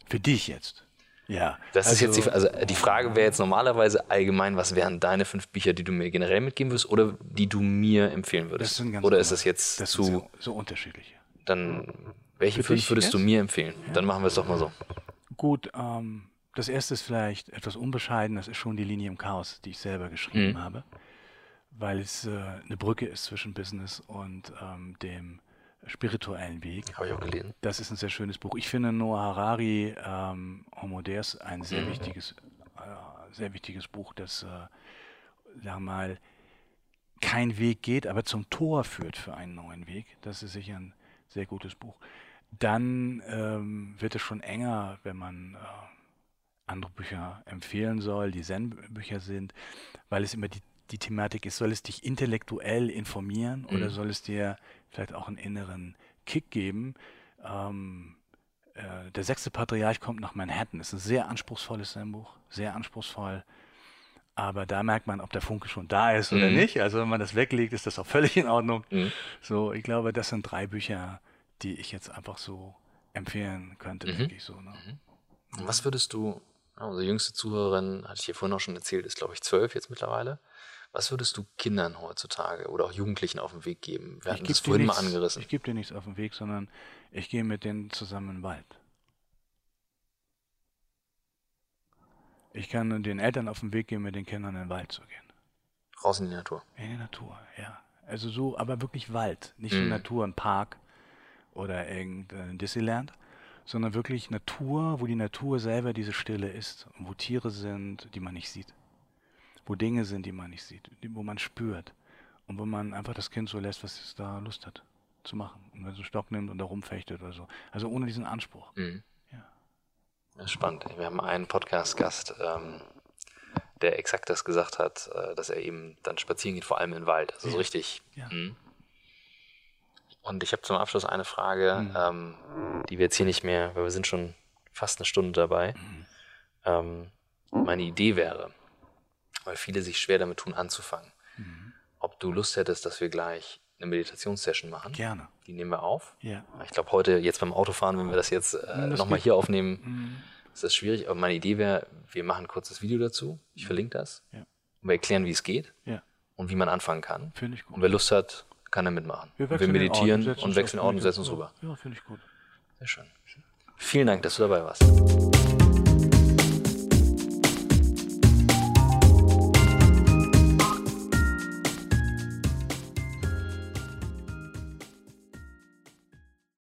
Für dich jetzt. Ja. Das also, ist jetzt die, also die Frage wäre jetzt normalerweise allgemein, was wären deine fünf Bücher, die du mir generell mitgeben würdest oder die du mir empfehlen würdest? oder ist das jetzt das zu so, so unterschiedlich? Dann welche Für fünf würdest jetzt? du mir empfehlen? Ja. Dann machen wir es doch mal so. Gut, ähm, das erste ist vielleicht etwas unbescheiden, das ist schon die Linie im Chaos, die ich selber geschrieben mhm. habe, weil es äh, eine Brücke ist zwischen Business und ähm, dem spirituellen Weg. Habe ich auch gelesen. Das ist ein sehr schönes Buch. Ich finde Noah Harari, ähm, Homo Deus, ein sehr mhm. wichtiges, äh, sehr wichtiges Buch, das, äh, sag mal, kein Weg geht, aber zum Tor führt für einen neuen Weg. Das ist sicher ein sehr gutes Buch. Dann ähm, wird es schon enger, wenn man äh, andere Bücher empfehlen soll, die Zen-Bücher sind, weil es immer die, die Thematik ist, soll es dich intellektuell informieren mhm. oder soll es dir vielleicht auch einen inneren Kick geben? Ähm, äh, der sechste Patriarch kommt nach Manhattan. Das ist ein sehr anspruchsvolles Zen-Buch, sehr anspruchsvoll. Aber da merkt man, ob der Funke schon da ist oder mhm. nicht. Also wenn man das weglegt, ist das auch völlig in Ordnung. Mhm. So, ich glaube, das sind drei Bücher, die ich jetzt einfach so empfehlen könnte, mhm. denke ich so. Ne? Mhm. Was würdest du, unsere jüngste Zuhörerin, hatte ich hier vorhin auch schon erzählt, ist glaube ich zwölf jetzt mittlerweile. Was würdest du Kindern heutzutage oder auch Jugendlichen auf den Weg geben? Wir hatten das vorhin nichts, mal angerissen. Ich gebe dir nichts auf den Weg, sondern ich gehe mit denen zusammen in den Wald. Ich kann den Eltern auf den Weg gehen, mit den Kindern in den Wald zu gehen. Raus in die Natur. In die Natur, ja. Also so, aber wirklich Wald. Nicht mhm. Natur, ein Park oder irgendein Disneyland, sondern wirklich Natur, wo die Natur selber diese Stille ist und wo Tiere sind, die man nicht sieht. Wo Dinge sind, die man nicht sieht, wo man spürt. Und wo man einfach das Kind so lässt, was es da Lust hat zu machen. Und wenn es einen Stock nimmt und da rumfechtet oder so. Also ohne diesen Anspruch. Mhm. Ist spannend. Wir haben einen Podcast-Gast, ähm, der exakt das gesagt hat, äh, dass er eben dann spazieren geht, vor allem im Wald. Also ja. so richtig. Ja. Mhm. Und ich habe zum Abschluss eine Frage, mhm. ähm, die wir jetzt hier nicht mehr, weil wir sind schon fast eine Stunde dabei. Mhm. Ähm, meine Idee wäre, weil viele sich schwer damit tun, anzufangen, mhm. ob du Lust hättest, dass wir gleich eine Meditationssession machen. Gerne. Die nehmen wir auf. Ja. Ich glaube, heute, jetzt beim Autofahren, wenn wir das jetzt äh, nochmal hier aufnehmen, mhm. ist das schwierig. Aber meine Idee wäre, wir machen ein kurzes Video dazu. Ich mhm. verlinke das. Ja. Und wir erklären, wie es geht. Ja. Und wie man anfangen kann. Finde ich gut. Und wer Lust hat, kann er mitmachen. Wir, wir meditieren Orden, und wechseln Orden und setzen uns rüber. Ja, finde ich gut. Sehr schön. Vielen Dank, dass du dabei warst.